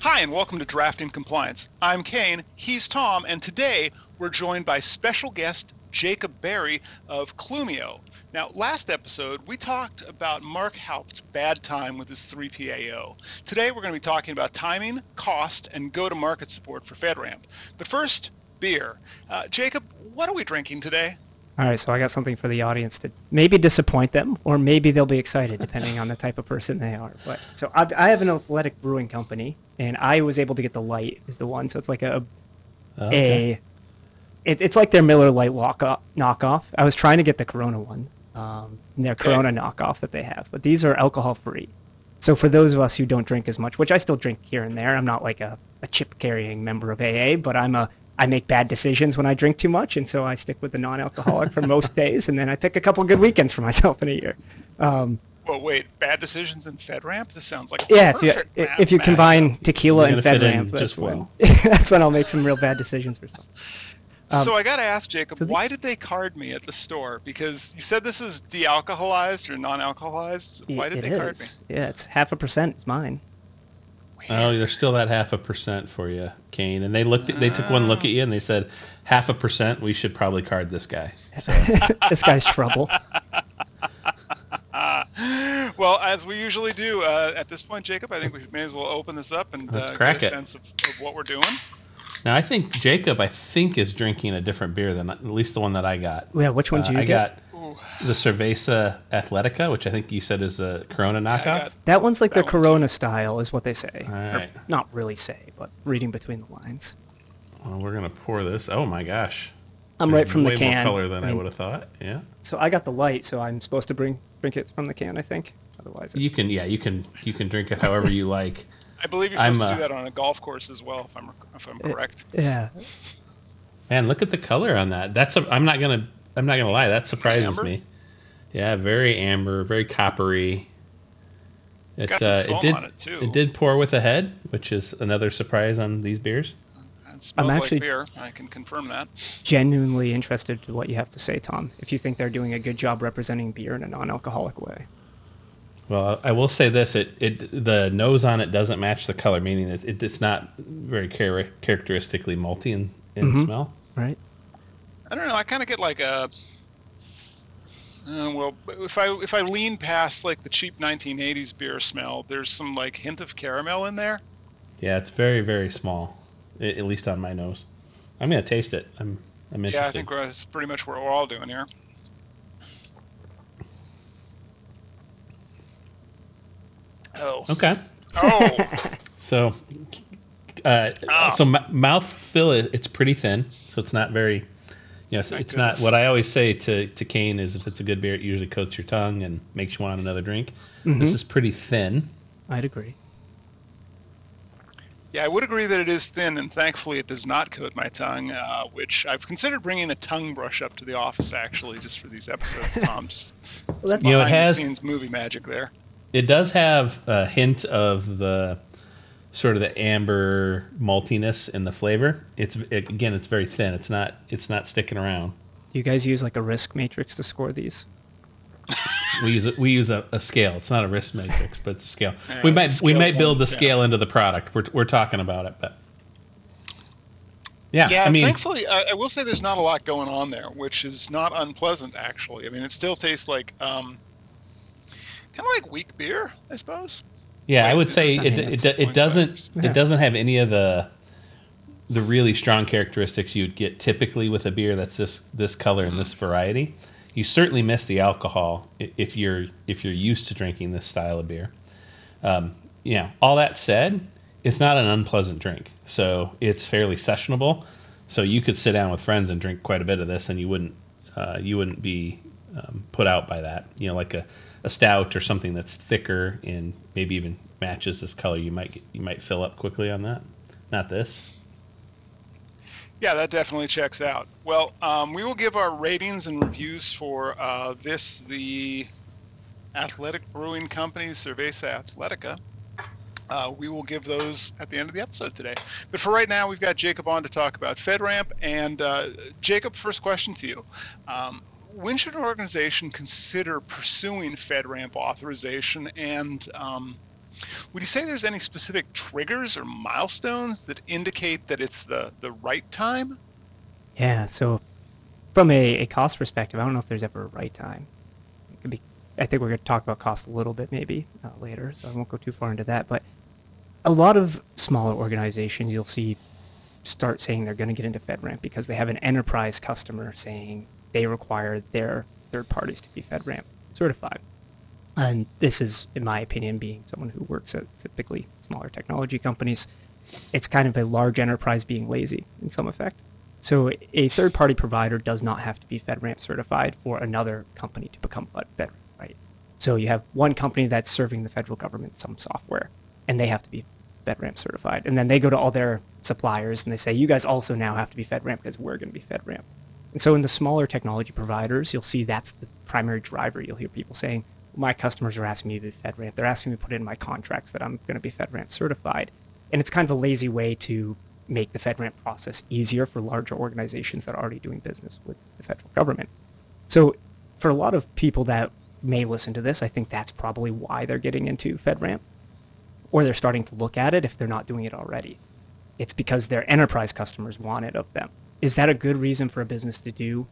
Hi, and welcome to Drafting Compliance. I'm Kayne, he's Tom, and today we're joined by special guest Jacob Berry of Clumio. Now, last episode, we talked about Mark Haupt's bad time with his 3PAO. Today, we're going to be talking about timing, cost, and go to market support for FedRAMP. But first, beer. Uh, Jacob, what are we drinking today? All right, so I got something for the audience to maybe disappoint them, or maybe they'll be excited, depending on the type of person they are. But so I, I have an athletic brewing company, and I was able to get the light is the one. So it's like a Okay. a it, it's like their Miller Lite knockoff. I was trying to get the Corona one, um, their Okay. Corona knockoff that they have, but these are alcohol free. So for those of us who don't drink as much, which I still drink here and there, I'm not like a, a chip carrying member of AA, but I'm a I make bad decisions when I drink too much, and so I stick with the non-alcoholic for most days, and then I pick a couple good weekends for myself in a year. Um, Well, wait, bad decisions in FedRAMP? This sounds like a yeah, if you perfect if you matchup. combine tequila and gonna FedRAMP, that's just when that's when I'll make some real bad decisions for stuff. Um, so I got to ask Jacob, so the- why did they card me at the store? Because you said this is de-alcoholized or non-alcoholized. Why did It they card me? Yeah, it's half a percent. It's mine. Oh, there's still that half a percent for you, Kayne. And they looked. At, they took one look at you and they said, half a percent. We should probably card this guy. So, this guy's trouble. Well, as we usually do uh, at this point, Jacob, I think we may as well open this up and Let's uh, crack get a it. sense of, of what we're doing. now I think Jacob, I think, is drinking a different beer than at least the one that I got. Yeah, which one Uh, did you I get? got Ooh. the Cerveza Athletica, which I think you said is a Corona knockoff. got- that one's like that the one Corona style, is what they say. All Or right. not really say, but reading between the lines. Well, we're gonna pour this. Oh my gosh! I'm There's right from way the can. more color than I, mean, would have thought. Yeah. So I got the light, so I'm supposed to bring drink it from the can. I think. Otherwise, You can. Yeah. You can. You can drink it however you like. I believe you're I'm, supposed to uh, do that on a golf course as well, if I'm if I'm correct. yeah. Man, look at the color on that. That's. A, I'm not gonna. I'm not gonna lie. That surprises Amber? me. Yeah, very amber, very coppery. It, got some uh, foam it did. on it, too. It did pour with a head, which is another surprise on these beers. It smells actually- like beer. I can confirm that. Genuinely interested to what you have to say, Tom. If you think they're doing a good job representing beer in a non-alcoholic way. Well, I will say this: it, it the nose on it doesn't match the color, meaning it, it, it's not very char- characteristically malty in, in Mhm. smell. Right. I don't know. I kind of get like a. Uh, well, if I if I lean past like the cheap 1980s beer smell, there's some like hint of caramel in there. Yeah, it's very very small, at least on my nose. I'm gonna taste it. I'm I'm interested. Yeah, I think we're- that's pretty much what we're all doing here. Oh. okay. Oh. So, uh, Ah. so m- mouth fill it, it's pretty thin, so it's not very. You know, it's, My it's not what I always say to to Kayne is if it's a good beer, it usually coats your tongue and makes you want another drink. Mm-hmm. This is pretty thin. I'd agree. Yeah, I would agree that it is thin, and thankfully it does not coat my tongue, uh, which I've considered bringing a tongue brush up to the office actually, just for these episodes, Tom. Just that's- You know, it has- behind-the-scenes movie magic there. It does have a hint of the sort of the amber maltiness in the flavor. It's it, again, it's very thin. It's not it's not sticking around. Do you guys use like a risk matrix to score these? We use a, we use a, a scale. It's not a risk matrix, but it's a scale. Yeah, we it's a might we might build one, the yeah. scale into the product. We're we're talking about it, but yeah, Yeah, I mean, thankfully, I, I will say there's not a lot going on there, which is not unpleasant actually. I mean, it still tastes like um, kind of like weak beer, I suppose. Yeah, I would say is it it, it, doesn't Yeah. it doesn't have any of the the really strong characteristics you'd get typically with a beer that's this this color and this variety. You certainly miss the alcohol if you're if you're used to drinking this style of beer. Um, you know, all that said, it's not an unpleasant drink. So it's fairly sessionable. So you could sit down with friends and drink quite a bit of this, and you wouldn't uh, you wouldn't be um, put out by that. You know, like a, a stout or something that's thicker and maybe even matches this color. You might get, you might fill up quickly on that. Not this. Yeah, that definitely checks out. Well, um, we will give our ratings and reviews for uh, this, the Athletic Brewing Company Cerveza Athletica. Uh, we will give those at the end of the episode today. But for right now, we've got Jacob on to talk about FedRAMP. And uh, Jacob, first question to you. Um, when should an organization consider pursuing FedRAMP authorization? And um, would you say there's any specific triggers or milestones that indicate that it's the, the right time? Yeah, so from a, a cost perspective, I don't know if there's ever a right time. Be. I think we're going to talk about cost a little bit maybe uh, later, so I won't go too far into that. But a lot of smaller organizations you'll see start saying they're going to get into FedRAMP because they have an enterprise customer saying they require their third parties to be FedRAMP certified. And this is, in my opinion, being someone who works at typically smaller technology companies, it's kind of a large enterprise being lazy in some effect. So a third-party provider does not have to be FedRAMP certified for another company to become FedRAMP, right? So you have one company that's serving the federal government some software, and they have to be FedRAMP certified. And then they go to all their suppliers and they say, you guys also now have to be FedRAMP because we're going to be FedRAMP. And so in the smaller technology providers, you'll see that's the primary driver. You'll hear people saying, my customers are asking me to be FedRAMP. They're asking me to put in my contracts that I'm going to be FedRAMP certified. And it's kind of a lazy way to make the FedRAMP process easier for larger organizations that are already doing business with the federal government. So for a lot of people that may listen to this, I think that's probably why they're getting into FedRAMP, or they're starting to look at it if they're not doing it already. It's because their enterprise customers want it of them. Is that a good reason for a business to do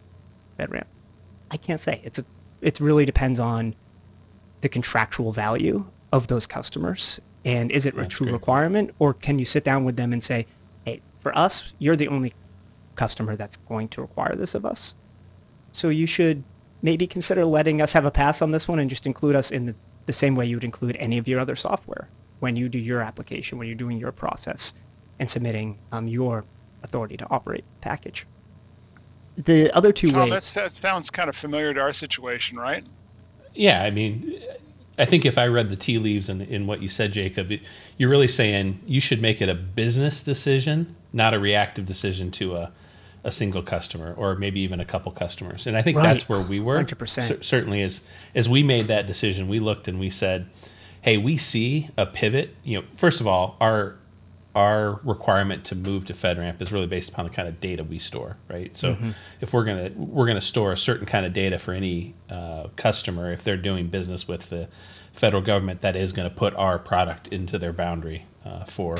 FedRAMP? I can't say. It's a, it really depends on the contractual value of those customers and is it That's a true great. requirement or can you sit down with them and say hey, for us, you're the only customer that's going to require this of us. So you should maybe consider letting us have a pass on this one and just include us in the, the same way you would include any of your other software when you do your application, when you're doing your process and submitting um, your authority to operate package. The other two Tom, ways. that sounds kind of familiar to our situation, right? Yeah, I mean, I think if I read the tea leaves in, in what you said, Jacob, you're really saying you should make it a business decision, not a reactive decision to a, a single customer or maybe even a couple customers. And I think right. that's where we were. 100%. C- certainly, as as we made that decision, we looked and we said, "Hey, we see a pivot. You know, first of all, our our requirement to move to FedRAMP is really based upon the kind of data we store, right? So mm-hmm. if we're gonna we're gonna store a certain kind of data for any uh, customer, if they're doing business with the federal government, that is going to put our product into their boundary uh, for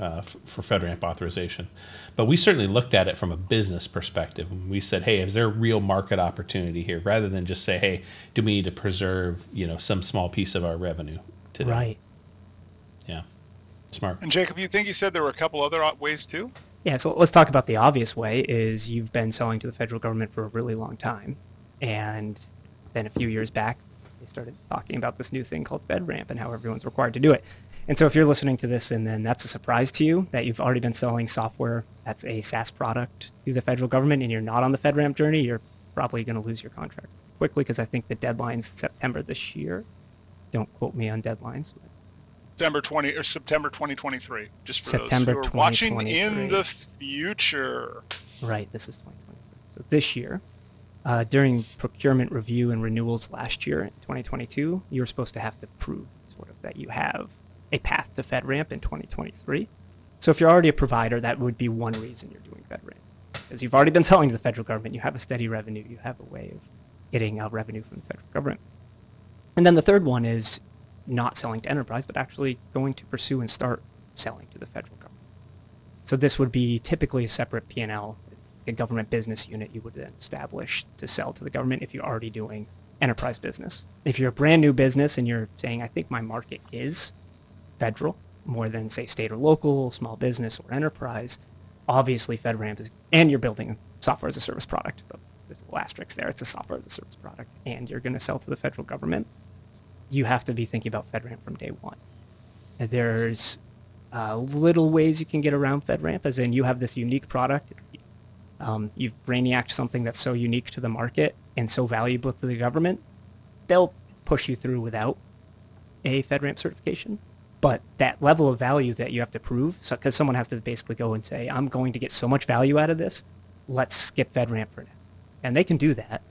uh, f- for FedRAMP authorization. But we certainly looked at it from a business perspective. And we said, hey, is there a real market opportunity here, rather than just say, hey, do we need to preserve you know some small piece of our revenue today? Right. Yeah. Smart. And Jacob, you think you said there were a couple other ways too? Yeah, so let's talk about the obvious way is you've been selling to the federal government for a really long time. And then a few years back, they started talking about this new thing called FedRAMP and how everyone's required to do it. And so if you're listening to this and then that's a surprise to you that you've already been selling software that's a SaaS product to the federal government and you're not on the FedRAMP journey, you're probably going to lose your contract quickly because I think the deadline's September this year. Don't quote me on deadlines. September 20 or September 2023. Just for September those who are watching in the future. Right, this is 2023. So this year, uh, during procurement review and renewals last year in 2022, you were supposed to have to prove sort of that you have a path to FedRAMP in 2023. So if you're already a provider, that would be one reason you're doing FedRAMP. Because you've already been selling to the federal government, you have a steady revenue, you have a way of getting uh, revenue from the federal government. And then the third one is not selling to enterprise, but actually going to pursue and start selling to the federal government. So this would be typically a separate P&L, a government business unit you would then establish to sell to the government if you're already doing enterprise business. If you're a brand new business and you're saying, I think my market is federal more than say state or local, small business or enterprise, obviously FedRAMP is, and you're building software as a service product. There's a little asterisk there. It's a software as a service product, and you're going to sell to the federal government you have to be thinking about FedRAMP from day one. There's uh, little ways you can get around FedRAMP, as in you have this unique product. Um, you've brainiacked something that's so unique to the market and so valuable to the government. They'll push you through without a FedRAMP certification. But that level of value that you have to prove, because so, someone has to basically go and say, I'm going to get so much value out of this, let's skip FedRAMP for now. And they can do that,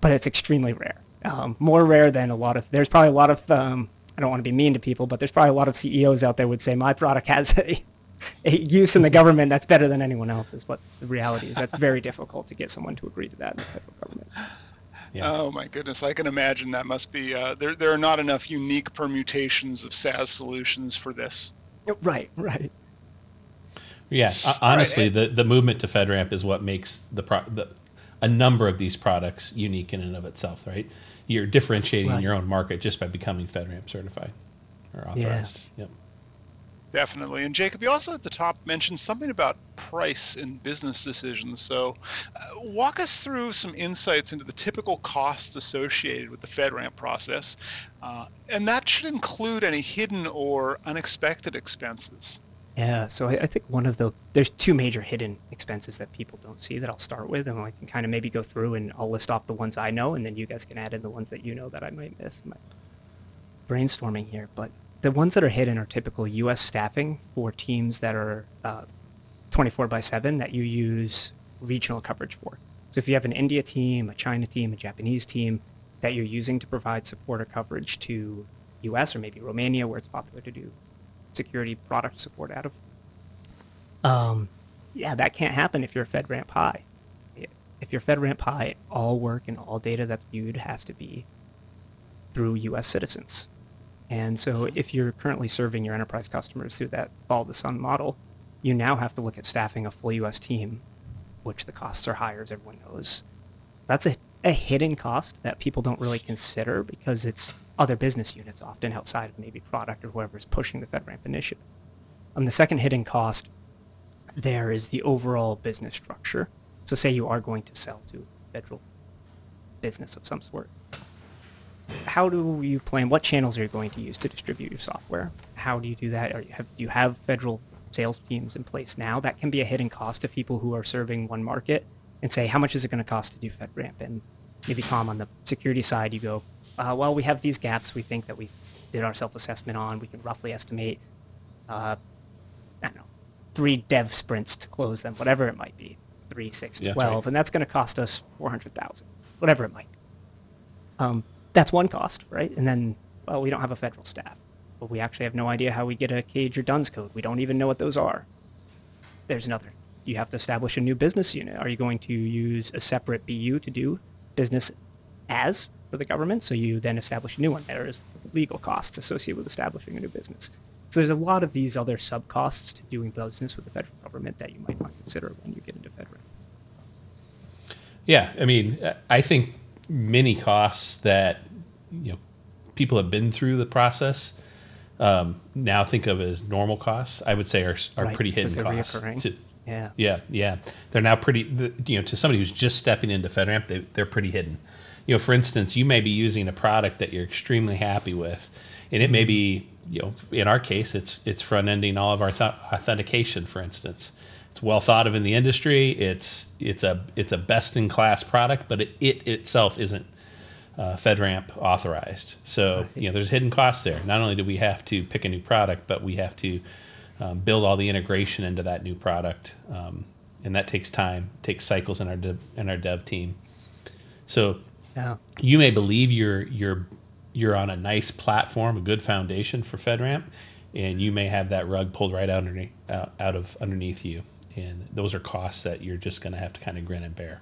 but it's extremely rare um, more rare than a lot of. There's probably a lot of. Um, I don't want to be mean to people, but there's probably a lot of CEOs out there would say my product has a use in the government that's better than anyone else's. But the reality is that's very difficult to get someone to agree to that in the federal government. Yeah. Oh my goodness, I can imagine that must be uh, there. There are not enough unique permutations of SaaS solutions for this. Right, right. Yeah, honestly, right. the the movement to FedRAMP is what makes the, pro- the a number of these products unique in and of itself. Right, you're differentiating right. your own market just by becoming FedRAMP certified or authorized. Yeah. Yep. Definitely. And Jacob, you also at the top mentioned something about price and business decisions. So, uh, walk us through some insights into the typical costs associated with the FedRAMP process. Uh, and that should include any hidden or unexpected expenses. Yeah, so I, I, think one of the there's two major hidden expenses that people don't see that I'll start with, and I can kind of maybe go through and I'll list off the ones I know, and then you guys can add in the ones that you know that I might miss. My brainstorming here, but the ones that are hidden are typical U.S. staffing for teams that are uh, 24 by 7 that you use regional coverage for. So if you have an India team, a China team, a Japanese team that you're using to provide support or coverage to U.S. or maybe Romania, where it's popular to do security product support out of, um, yeah, that can't happen if you're FedRAMP High. If you're FedRAMP High, all work and all data that's viewed has to be through U.S. citizens. And so if you're currently serving your enterprise customers through that follow the sun model, you now have to look at staffing a full US team, which the costs are higher, as everyone knows. That's a, a hidden cost that people don't really consider because it's other business units often outside of maybe product or whoever is pushing the FedRAMP initiative. Um, the second hidden cost there is the overall business structure. So say you are going to sell to federal business of some sort how do you plan? What channels are you going to use to distribute your software? How do you do that? You have, do you have federal sales teams in place now? That can be a hidden cost to people who are serving one market and say, how much is it going to cost to do FedRAMP? And maybe Tom, on the security side, you go, uh, well, we have these gaps we think that we did our self-assessment on. We can roughly estimate, uh, I don't know, three dev sprints to close them, whatever it might be, three, six, yeah, 12, right. and that's going to cost us 400,000, whatever it might be. Um, that's one cost, right? And then, well, we don't have a federal staff. Well, we actually have no idea how we get a CAGE or DUNS code. We don't even know what those are. There's another. You have to establish a new business unit. Are you going to use a separate BU to do business as for the government? So you then establish a new one. There is legal costs associated with establishing a new business. So there's a lot of these other sub costs to doing business with the federal government that you might not consider when you get into federal. Yeah, I mean, I think many costs that you know people have been through the process um, now think of as normal costs. I would say are are right, pretty hidden costs. To, yeah, yeah, yeah. They're now pretty. You know, to somebody who's just stepping into FedRAMP, they, they're pretty hidden. You know, for instance, you may be using a product that you're extremely happy with, and it may be you know in our case it's it's front ending all of our th- authentication for instance it's well thought of in the industry. It's it's a it's a best in class product, but it, it itself isn't uh, FedRAMP authorized. So you know, there's hidden costs there. Not only do we have to pick a new product, but we have to um, build all the integration into that new product, um, and that takes time, takes cycles in our de- in our dev team. So yeah. you may believe you're you're you're on a nice platform, a good foundation for FedRAMP, and you may have that rug pulled right out underneath, uh, out of underneath you and those are costs that you're just going to have to kind of grin and bear.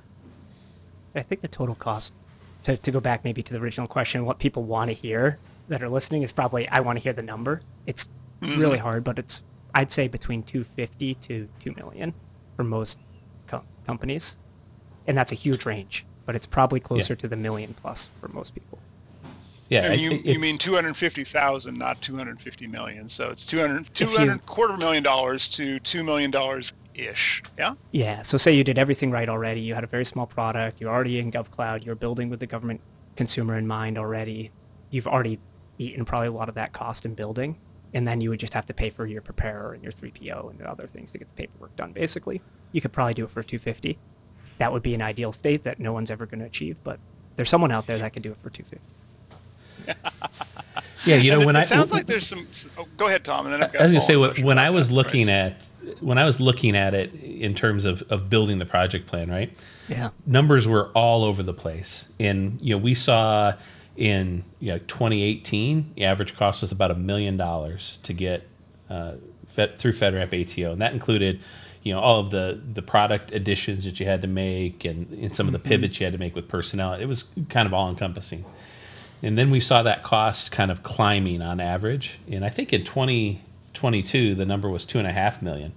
I think the total cost, to, to go back maybe to the original question, what people want to hear that are listening is probably I want to hear the number. It's mm-hmm. really hard, but it's I'd say between 250 to 2 million for most co- companies, and that's a huge range. But it's probably closer yeah. to the million plus for most people. Yeah, and you, it, you mean 250,000, not 250 million. So it's 200, 200 you, quarter million dollars to $2 million ish. Yeah. Yeah. So say you did everything right already. You had a very small product. You're already in GovCloud. You're building with the government consumer in mind already. You've already eaten probably a lot of that cost in building, and then you would just have to pay for your preparer and your 3PAO and other things to get the paperwork done. Basically, you could probably do it for 250. That would be an ideal state that no one's ever going to achieve, but there's someone out there that can do it for 250. yeah, you know, when it I sounds like there's some. Oh, go ahead, Tom, and then I've got I was going to say when, when I was looking price. at when I was looking at it in terms of of building the project plan, right? Yeah, numbers were all over the place, and you know, we saw in you know 2018, the average cost was about a million dollars to get uh, Fed, through FedRAMP ATO, and that included, you know, all of the the product additions that you had to make, and, and some of the mm-hmm. pivots you had to make with personnel. It was kind of all encompassing. And then we saw that cost kind of climbing on average, and I think in 2022 the number was two and a half million.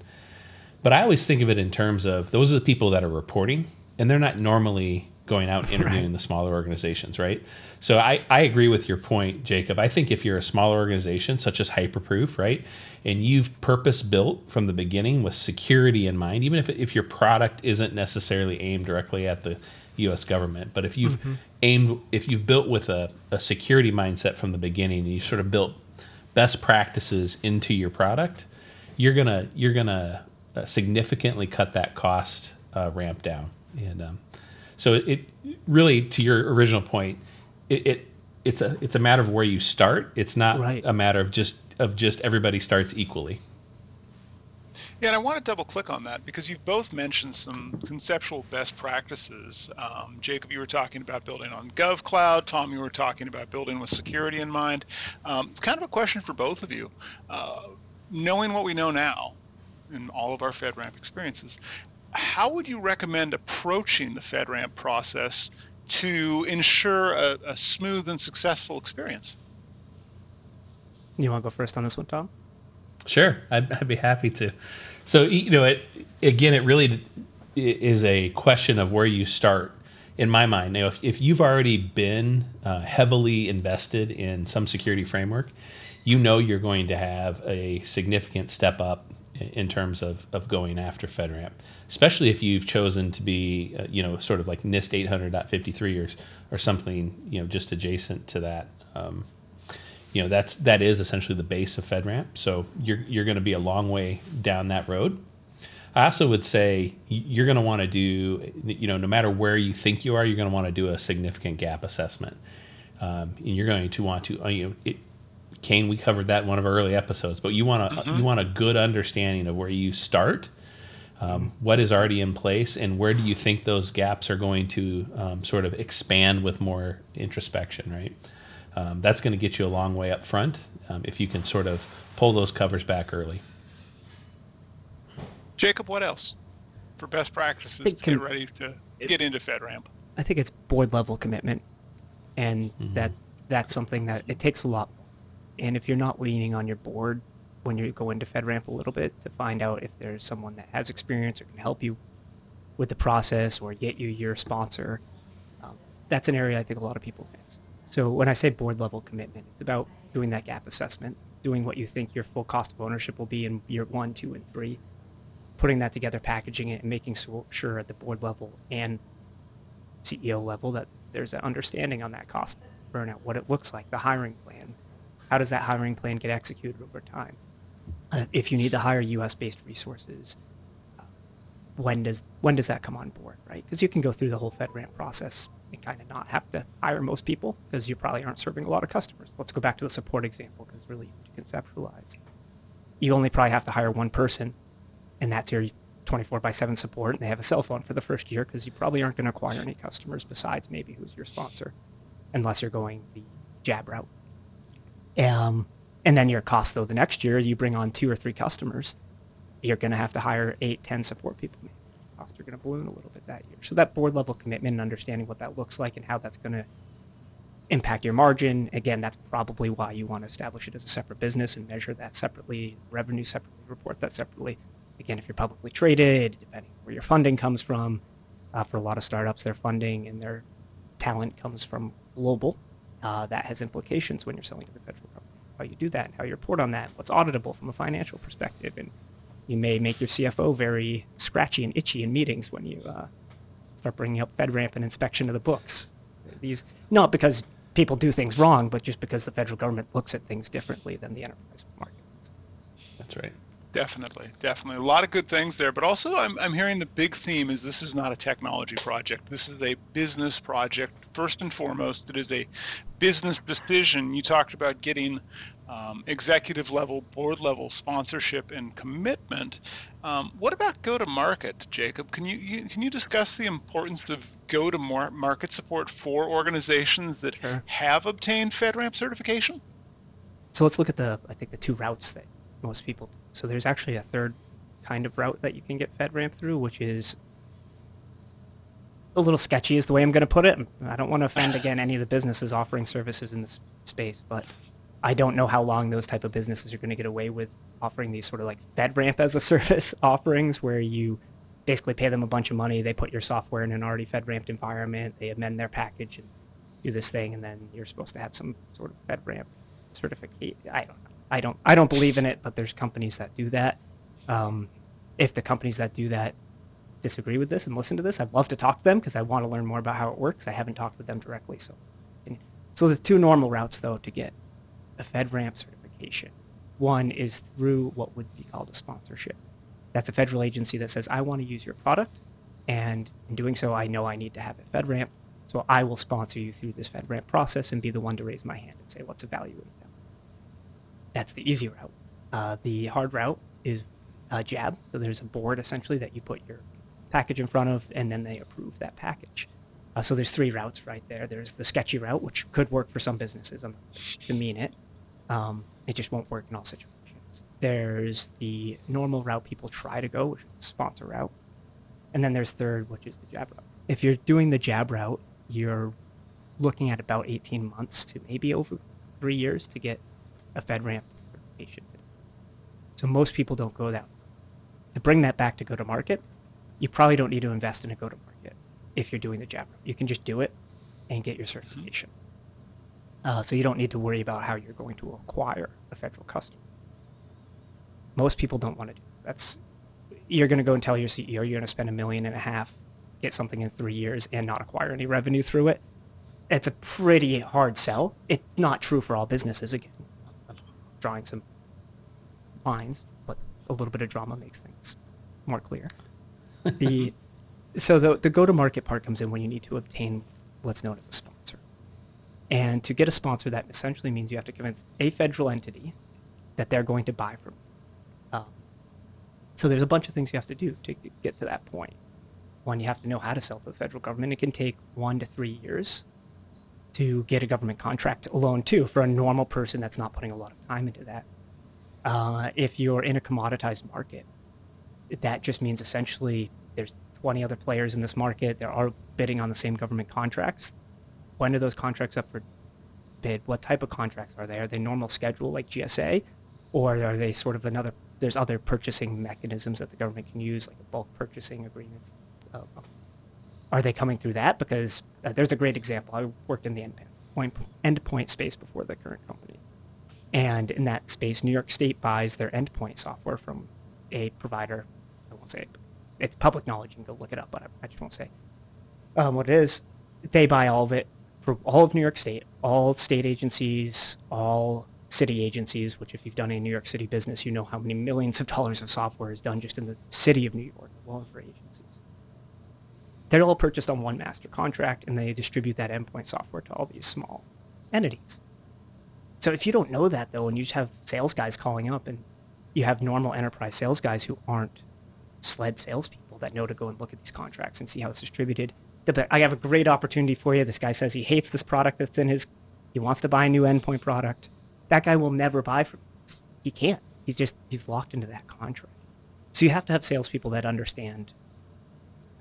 But I always think of it in terms of those are the people that are reporting, and they're not normally going out and interviewing right. the smaller organizations, right? So I, I agree with your point, Jacob. I think if you're a smaller organization such as Hyperproof, right, and you've purpose built from the beginning with security in mind, even if, if your product isn't necessarily aimed directly at the U.S. government, but if you've mm-hmm. aimed, if you've built with a, a security mindset from the beginning, and you sort of built best practices into your product, you're gonna you're gonna uh, significantly cut that cost uh, ramp down. And um, so it, it, really, to your original point, it, it, it's a it's a matter of where you start. It's not right. a matter of just of just everybody starts equally. Yeah, and I want to double click on that because you've both mentioned some conceptual best practices. Um, Jacob, you were talking about building on GovCloud. Tom, you were talking about building with security in mind. Um, kind of a question for both of you. Uh, knowing what we know now in all of our FedRAMP experiences, how would you recommend approaching the FedRAMP process to ensure a, a smooth and successful experience? You want to go first on this one, Tom? Sure, I'd, I'd be happy to. So you know, it again, it really is a question of where you start. In my mind, now if, if you've already been uh, heavily invested in some security framework, you know you're going to have a significant step up in terms of, of going after FedRAMP, especially if you've chosen to be, uh, you know, sort of like NIST 800.53 or, or something, you know, just adjacent to that. Um, you know, that's that is essentially the base of FedRAMP. So you're you're going to be a long way down that road. I also would say you're going to want to do, you know, no matter where you think you are, you're going to want to do a significant gap assessment, um, and you're going to want to, uh, you know, it, Kayne, we covered that in one of our early episodes, but you want a mm-hmm. you want a good understanding of where you start, um, what is already in place, and where do you think those gaps are going to um, sort of expand with more introspection, right? Um, that's going to get you a long way up front um, if you can sort of pull those covers back early. Jacob, what else for best practices to get ready to it, get into FedRAMP? I think it's board level commitment, and mm-hmm. that that's something that it takes a lot and if you're not leaning on your board when you go into FedRAMP a little bit to find out if there's someone that has experience or can help you with the process or get you your sponsor, um, that's an area I think a lot of people miss. So when I say board level commitment, it's about doing that gap assessment, doing what you think your full cost of ownership will be in year one, two, and three, putting that together, packaging it, and making sure at the board level and CEO level that there's an understanding on that cost burnout, what it looks like, the hiring how does that hiring plan get executed over time? Uh, if you need to hire U.S.-based resources, uh, when does when does that come on board, right? Because you can go through the whole FedRAMP process and kind of not have to hire most people because you probably aren't serving a lot of customers. Let's go back to the support example because it's really easy to conceptualize. You only probably have to hire one person, and that's your 24 by 7 support, and they have a cell phone for the first year because you probably aren't going to acquire any customers besides maybe who's your sponsor, unless you're going the JAB route. Um, and then your cost though the next year you bring on two or three customers, you're going to have to hire eight, ten support people. Costs are going to balloon a little bit that year. So that board level commitment and understanding what that looks like and how that's going to impact your margin. Again, that's probably why you want to establish it as a separate business and measure that separately, revenue separately, report that separately. Again, if you're publicly traded, depending where your funding comes from, uh, for a lot of startups, their funding and their talent comes from global uh, that has implications when you're selling to the federal government. How you do that, how you report on that, what's auditable from a financial perspective, and you may make your CFO very scratchy and itchy in meetings when you uh, start bringing up FedRAMP and inspection of the books. These not because people do things wrong, but just because the federal government looks at things differently than the enterprise market. That's right. Definitely, definitely. A lot of good things there, but also I'm, I'm hearing the big theme is this is not a technology project. This is a business project. First and foremost, it is a business decision. You talked about getting um, executive level, board level sponsorship and commitment. Um, what about go to market, Jacob? Can you, you, can you discuss the importance of go to market support for organizations that sure. have obtained FedRAMP certification? So let's look at the I think the two routes that most people. So there's actually a third kind of route that you can get FedRAMP through, which is a little sketchy is the way I'm going to put it. I don't want to offend again any of the businesses offering services in this space, but I don't know how long those type of businesses are going to get away with offering these sort of like FedRAMP as a service offerings where you basically pay them a bunch of money, they put your software in an already FedRAMP environment, they amend their package and do this thing, and then you're supposed to have some sort of FedRAMP certificate. I don't. I don't. I don't believe in it, but there's companies that do that. Um, if the companies that do that disagree with this and listen to this, I'd love to talk to them because I want to learn more about how it works. I haven't talked with them directly, so. So the two normal routes though to get a FedRAMP certification. One is through what would be called a sponsorship. That's a federal agency that says, I want to use your product, and in doing so, I know I need to have it FedRAMP, so I will sponsor you through this FedRAMP process and be the one to raise my hand and say, let's evaluate them. That's the easy route. Uh, the hard route is a JAB. So there's a board essentially that you put your package in front of, and then they approve that package. Uh, so there's three routes right there. There's the sketchy route, which could work for some businesses. I'm to mean it. Um, it just won't work in all situations. There's the normal route people try to go, which is the sponsor route. And then there's third, which is the JAB route. If you're doing the JAB route, you're looking at about 18 months to maybe over three years to get a FedRAMP certification. So most people don't go that. To bring that back to go to market, you probably don't need to invest in a go to market if you're doing the route. You can just do it and get your certification. Uh, so you don't need to worry about how you're going to acquire a federal customer. Most people don't want to do that. That's you're going to go and tell your CEO you're going to spend a million and a half, get something in three years, and not acquire any revenue through it. It's a pretty hard sell. It's not true for all businesses. Again, drawing some lines, but a little bit of drama makes things more clear. the so the the go to market part comes in when you need to obtain what's known as a sponsor. And to get a sponsor, that essentially means you have to convince a federal entity that they're going to buy from. Um, so there's a bunch of things you have to do to get to that point. One, you have to know how to sell to the federal government. It can take one to three years to get a government contract alone, too, for a normal person that's not putting a lot of time into that. Uh, if you're in a commoditized market, that just means essentially there's 20 other players in this market. They're bidding on the same government contracts. When are those contracts up for bid? What type of contracts are they? Are they normal schedule like GSA, or are they sort of another? There's other purchasing mechanisms that the government can use, like bulk purchasing agreements. Uh, are they coming through that? Because uh, there's a great example. I worked in the endpoint endpoint space before the current company, and in that space, New York State buys their endpoint software from a provider. I won't say it. It's public knowledge. You can go look it up, but I, just won't say um, what it is. They buy all of it for all of New York State, all state agencies, all city agencies, which if you've done any New York City business, you know how many millions of dollars of software is done just in the city of New York, alone for agencies. They're all purchased on one master contract, and they distribute that endpoint software to all these small entities. So if you don't know that, though, and you just have sales guys calling up, and you have normal enterprise sales guys who aren't SLED salespeople that know to go and look at these contracts and see how it's distributed, I have a great opportunity for you. This guy says he hates this product that's in his, he wants to buy a new endpoint product. That guy will never buy from us. He can't. He's just, he's locked into that contract. So you have to have salespeople that understand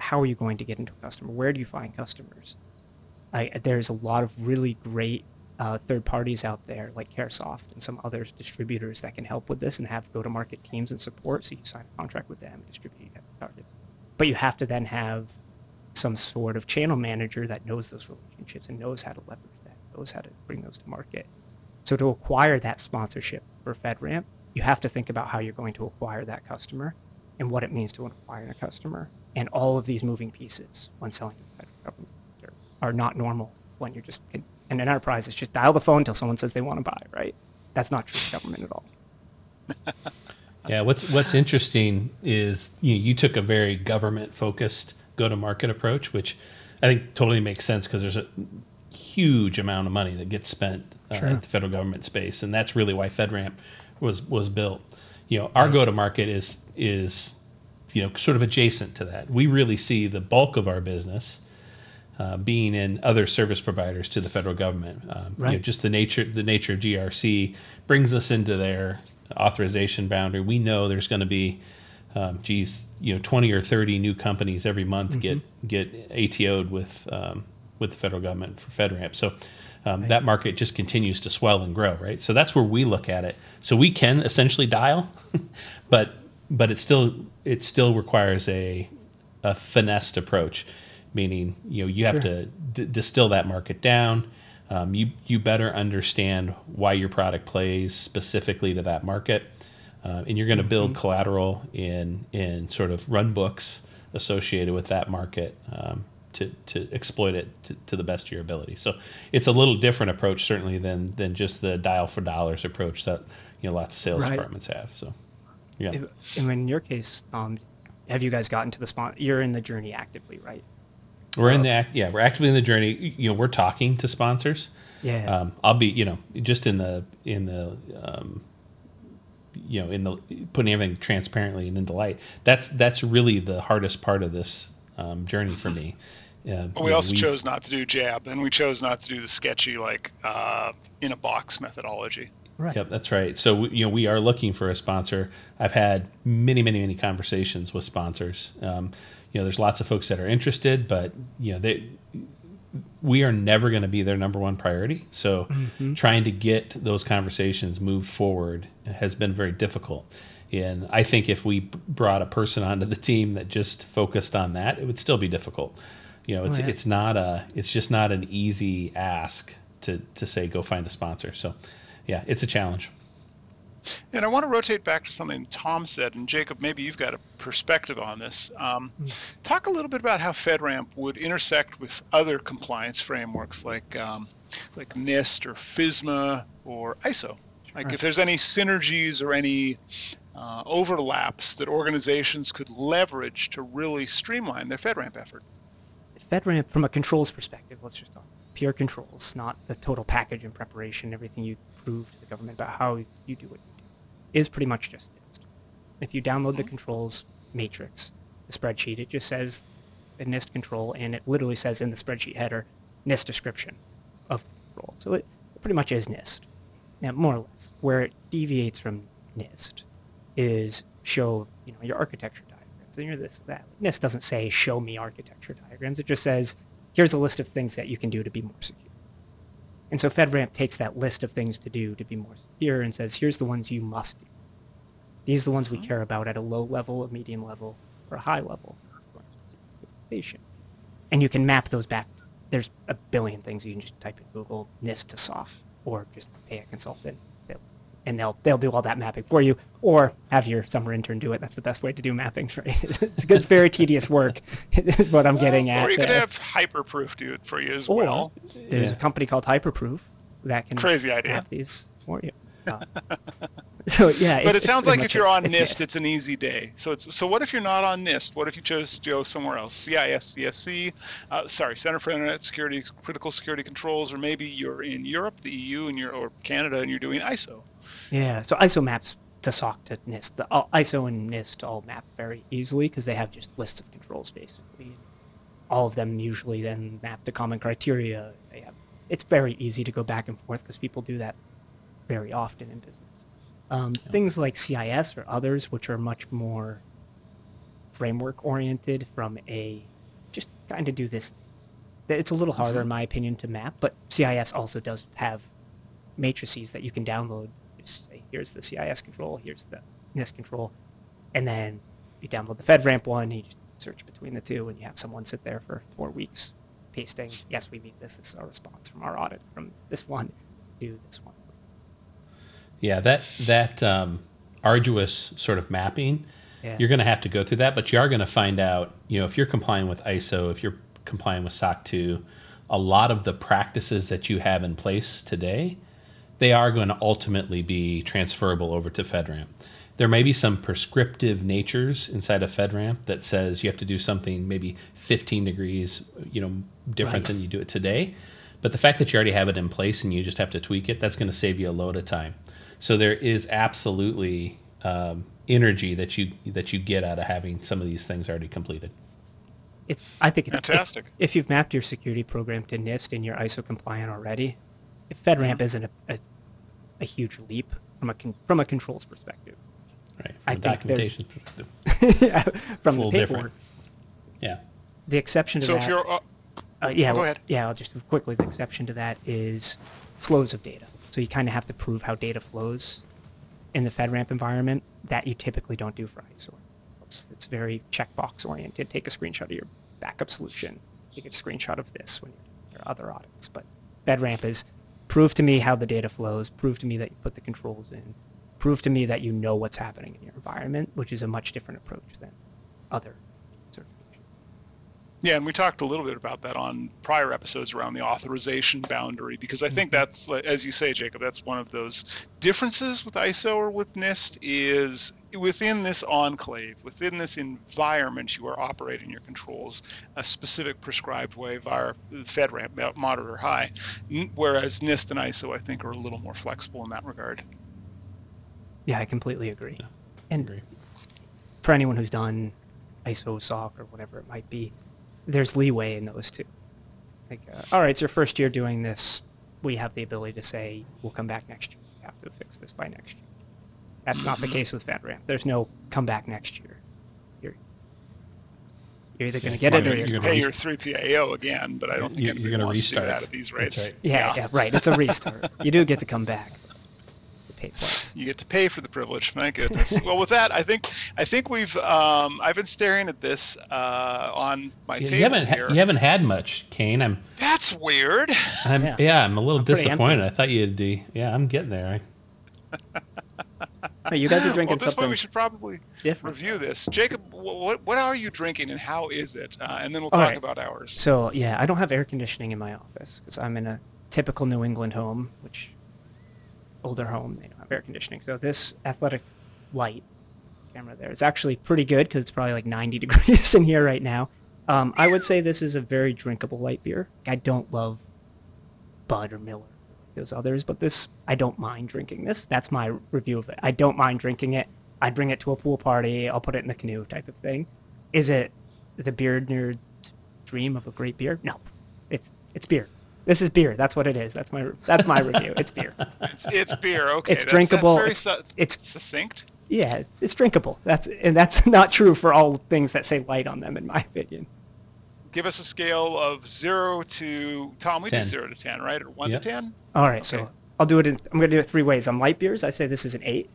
how are you going to get into a customer? Where do you find customers? There's a lot of really great uh, third parties out there like Carahsoft and some other distributors that can help with this and have go-to-market teams and support. So you sign a contract with them and distribute targets. But you have to then have some sort of channel manager that knows those relationships and knows how to leverage that, knows how to bring those to market. So to acquire that sponsorship for FedRAMP, you have to think about how you're going to acquire that customer and what it means to acquire a customer. And all of these moving pieces when selling to the federal government are not normal when you're just in an enterprise. It's just dial the phone until someone says they want to buy, right? That's not true government at all. yeah, what's what's interesting is you, know, you took a very government focused go to market approach, which I think totally makes sense because there's a huge amount of money that gets spent uh, sure. at the federal government space, and that's really why FedRAMP was was built. You know, our go to market is is you know sort of adjacent to that. We really see the bulk of our business. Uh, being in other service providers to the federal government, um, right. you know, just the nature the nature of GRC brings us into their authorization boundary. We know there's going to be, um, geez, you know, 20 or 30 new companies every month get get ATO'd with um, with the federal government for FedRAMP. So um, that market just continues to swell and grow, right? So that's where we look at it. So we can essentially dial, but but it still it still requires a a finessed approach, meaning you know you have Sure. to d- distill that market down. Um, you you better understand why your product plays specifically to that market, uh, and you're going to build collateral in in sort of run books associated with that market um, to to exploit it to, to the best of your ability. So it's a little different approach certainly than than just the dial for dollars approach that you know lots of sales Right. departments have. So yeah. If- And in your case, um, have you guys gotten to the spot? You're in the journey actively, right? We're in the yeah. We're actively in the journey. You know, we're talking to sponsors. Yeah. Um, I'll be, you know, just in the in the, um, you know, in the putting everything transparently and into light. That's that's really the hardest part of this um, journey for me. Uh, But we know, also chose not to do JAB, and we chose not to do the sketchy like uh, in a box methodology. Right. Yep, that's right. So you know, we are looking for a sponsor. I've had many, many, many conversations with sponsors. Um, you know, there's lots of folks that are interested, but you know, they we are never going to be their number one priority. So trying to get those conversations moved forward has been very difficult. And I think if we brought a person onto the team that just focused on that, it would still be difficult. You know, it's yeah. it's not a it's just not an easy ask to to say go find a sponsor. So yeah, it's a challenge. And I want to rotate back to something Tom said, and Jacob, maybe you've got a perspective on this. Um, talk a little bit about how FedRAMP would intersect with other compliance frameworks like um, like NIST or FISMA or ISO. Like Sure. if there's any synergies or any uh, overlaps that organizations could leverage to really streamline their FedRAMP effort. FedRAMP, from a controls perspective, let's just talk pure controls, not the total package and preparation, everything you prove to the government about how you do what you do, is pretty much just NIST. If you download the controls matrix, the spreadsheet, it just says a NIST control, and it literally says in the spreadsheet header, NIST description of control. So it, pretty much is NIST. Now, more or less, where it deviates from NIST is show you know your architecture diagrams and you're this that. NIST doesn't say show me architecture diagrams. It just says here's a list of things that you can do to be more secure. And so FedRAMP takes that list of things to do to be more secure and says here's the ones you must do. These are the ones we uh-huh. care about at a low level, a medium level, or a high level. And you can map those back. There's a billion things you can just type in Google NIST to SOF or just pay a consultant. And they'll they'll do all that mapping for you, or have your summer intern do it. That's the best way to do mappings, right? it's it's very tedious work. Is what I'm getting at. Or you could there. have Hyperproof do it for you as Or well. there's Yeah. a company called Hyperproof that can Crazy idea. map these for you. Uh, so yeah, But it sounds like if you're on it's NIST, it's an easy day. So it's so. What if you're not on NIST? What if you chose to go somewhere else? CIS, CSC, uh, sorry, Center for Internet Security, Critical Security Controls, or maybe you're in Europe, the EU, and you're or Canada, and you're doing ISO. Yeah, so ISO maps to SOC to NIST. The all, ISO and NIST all map very easily because they have just lists of controls basically. All of them usually then map to common criteria. Have. It's very easy to go back and forth because people do that very often in business. Um, Things like CIS or others, which are much more framework oriented from a just kind of do this. It's a little harder, in my opinion, to map, but CIS also does have matrices that you can download. Just say, here's the CIS control, here's the NIST control, and then you download the FedRAMP one, you just search between the two, and you have someone sit there for four weeks pasting, yes, we meet this, this is our response from our audit from this one to this one. Yeah, that that um, arduous sort of mapping, Yeah. you're going to have to go through that, but you are going to find out, you know, if you're complying with ISO, if you're complying with SOC 2, a lot of the practices that you have in place today, they are going to ultimately be transferable over to FedRAMP. There may be some prescriptive natures inside of FedRAMP that says you have to do something maybe 15 degrees, you know, different Right. than you do it today. But the fact that you already have it in place and you just have to tweak it, that's going to save you a load of time. So there is absolutely um, energy that you that you get out of having some of these things already completed. It's, I think it's if- Fantastic. If, you've mapped your security program to NIST and you're ISO compliant already, if FedRAMP isn't a, a, a huge leap, from a con- from a controls perspective. Right. From a think documentation perspective. from a the little paperwork. different. Yeah. The exception to So that. if you're, uh, Uh, yeah, Go well, ahead. Yeah, I'll just quickly. The exception to that is flows of data. So you kind of have to prove how data flows in the FedRAMP environment that you typically don't do for ISO. It's, it's very checkbox oriented. Take a screenshot of your backup solution. Take a screenshot of this when you're there are other audits. But FedRAMP is prove to me how the data flows. Prove to me that you put the controls in. Prove to me that you know what's happening in your environment, which is a much different approach than other. Yeah, and we talked a little bit about that on prior episodes around the authorization boundary because I think mm-hmm. that's, as you say, Jacob, that's one of those differences with ISO or with NIST is within this enclave, within this environment, you are operating your controls a specific prescribed way via FedRAMP, moderate or high, whereas NIST and ISO, I think, are a little more flexible in that regard. Yeah, I completely agree. Yeah, and agree. for anyone who's done ISO SOC or whatever it might be, there's leeway in those two. Like, uh, all right, it's your first year doing this. We have the ability to say we'll come back next year. We have to fix this by next year. That's not the case with FedRAMP. There's no come back next year. You're you're either going to Yeah, get it you're or you're gonna Pay re- your 3PAO again, but I don't think You- anybody you're gonna wants to do restart. that at these rates. right. yeah, yeah, right. It's a restart. you do get to come back. You pay twice. You get to pay for the privilege. My goodness. well, with that, I think I think we've um, I've been staring at this uh, on my You, table haven't here. you haven't had much, Kayne. I'm That's weird. I'm Yeah. yeah, I'm a little pretty disappointed. I thought you'd be yeah, I'm getting there. No, you guys are well, drinking at this point, something we should probably different. review this. Jacob, what what are you drinking and how is it? Uh, and then we'll All talk right. about ours. So yeah, I don't have air conditioning in my office because I'm in a typical New England home, which older home they don't have air conditioning. So this Athletic Lite camera there is actually pretty good because it's probably like 90 degrees in here right now. Um, I would say this is a very drinkable light beer. I don't love Bud or Miller, those others, but this I don't mind drinking this. That's my review of it. I don't mind drinking it. I'd bring it to a pool party. I'll put it in the canoe type of thing. Is it the beer nerd dream of a great beer? No, it's it's beer. This is beer. That's what it is. That's my that's my review. It's beer. It's, it's beer. Okay, It's that's, drinkable. That's very It's- su- it's- succinct. Yeah, it's, it's drinkable. That's and that's not true for all things that say light on them, in my opinion. Give us a scale of zero to Tom. We do zero to ten, right? Or one Yep. to ten? All right, Okay. so I'll do it. In, I'm going to do it three ways. On light beers, I say this is an eight.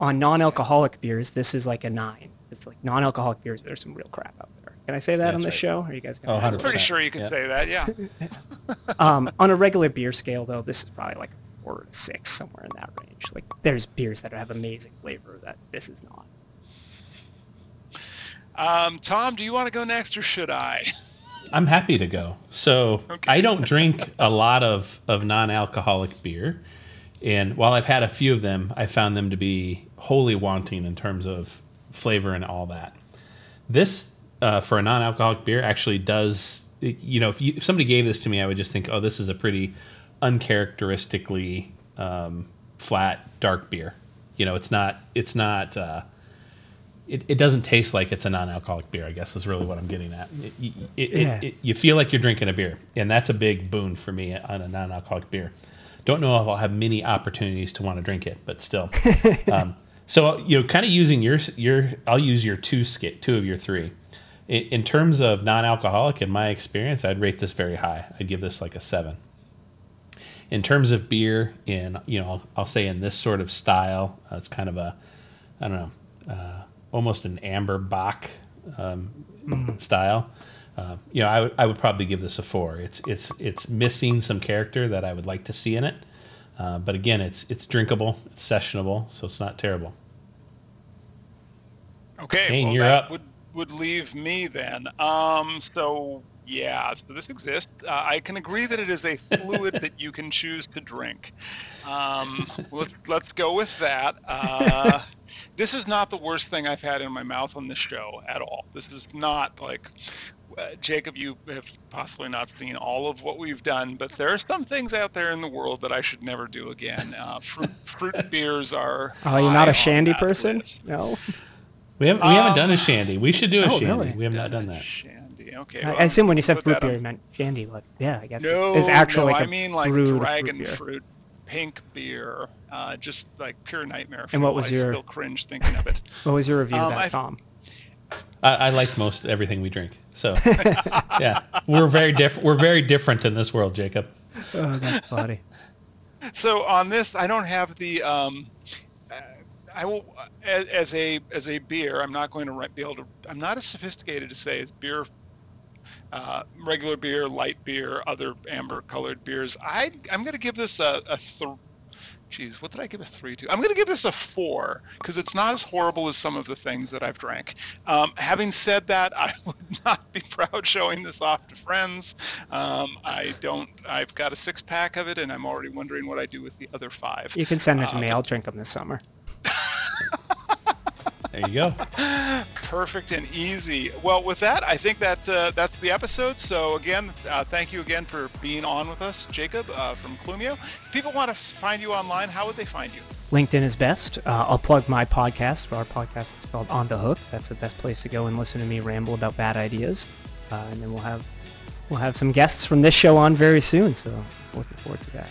On non-alcoholic beers, this is like a nine. It's like non-alcoholic beers. There's some real crap out there. Can I say that That's on this right. show? Are you guys? Oh, Gonna 100%. Pretty sure you can Yeah. say that. Yeah. um, on a regular beer scale, though, this is probably like a four to six, somewhere in that range. Like, there's beers that have amazing flavor that this is not. Um, Tom, do you want to go next or should I? I'm happy to go. So Okay. I don't drink a lot of, of non-alcoholic beer, and while I've had a few of them, I found them to be wholly wanting in terms of flavor and all that. This uh, for a non-alcoholic beer actually does. You know, if, you, if somebody gave this to me, I would just think, oh, this is a pretty uncharacteristically um, flat dark beer. You know, it's not. It's not. Uh, it, it doesn't taste like it's a non-alcoholic beer. I guess is really what I'm getting at. It, it, Yeah. you feel like you're drinking a beer, and that's a big boon for me on a non-alcoholic beer. Don't know if I'll have many opportunities to want to drink it, but still. um, so you know, kind of using your your, I'll use your two skit, two of your three. In, in terms of non-alcoholic, in my experience, I'd rate this very high. I'd give this like a seven. In terms of beer, in you know, I'll, I'll say in this sort of style, uh, it's kind of a, I don't know, uh, almost an amber bock um, style. Uh, you know, I would probably give this a four. It's it's it's missing some character that I would like to see in it, uh, but again, it's it's drinkable, it's sessionable, so it's not terrible. Okay, Kayne, well, you're that up. would would leave me then. Um, so yeah, so this exists. Uh, I can agree that it is a fluid that you can choose to drink. Um, let's let's go with that. Uh, this is not the worst thing I've had in my mouth on this show at all. This is not like. Uh, Jacob, you have possibly not seen all of what we've done, but there are some things out there in the world that I should never do again. Uh, fruit, fruit beers are. Oh, you're not a shandy person? list. No. We haven't we haven't done Um, a shandy. We should do a oh, shandy. really? We have not done that. Shandy. Okay. I, well, I assume when you said put fruit beer, you meant shandy. Like, yeah, I guess No, it's actually no, like I a mean like brewed dragon fruit fruit. pink beer. Uh, just like pure nightmare. And what was I your- still cringe thinking of it. What was your review Um, of that, I- Tom? I, I like most everything we drink. So yeah, we're very different. We're very different in this world, Jacob. Oh, that's funny. So on this, I don't have the. Um, I will as, as a as a beer. I'm not going to be able to. I'm not as sophisticated to say as beer, uh, regular beer, light beer, other amber colored beers. I I'm going to give this a a. Th- Jeez, what did I give a three to? I'm going to give this a four because it's not as horrible as some of the things that I've drank. Um, having said that, I would not be proud showing this off to friends. Um, I don't. I've got a six pack of it, and I'm already wondering what I do with the other five. You can send it to Uh, me. I'll drink them this summer. There you go. Perfect and easy. Well, with that, I think that uh, that's the episode. So again, uh, thank you again for being on with us, Jacob uh, from Clumio. If people want to find you online, how would they find you? LinkedIn is best. Uh, I'll plug my podcast. Our podcast is called On the Hook. That's the best place to go and listen to me ramble about bad ideas. Uh, and then we'll have we'll have some guests from this show on very soon. So looking forward to that.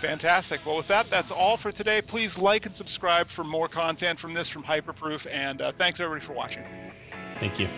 Fantastic. Well, with that, that's all for today. Please like and subscribe for more content from this from Hyperproof. And uh, thanks everybody for watching. Thank you.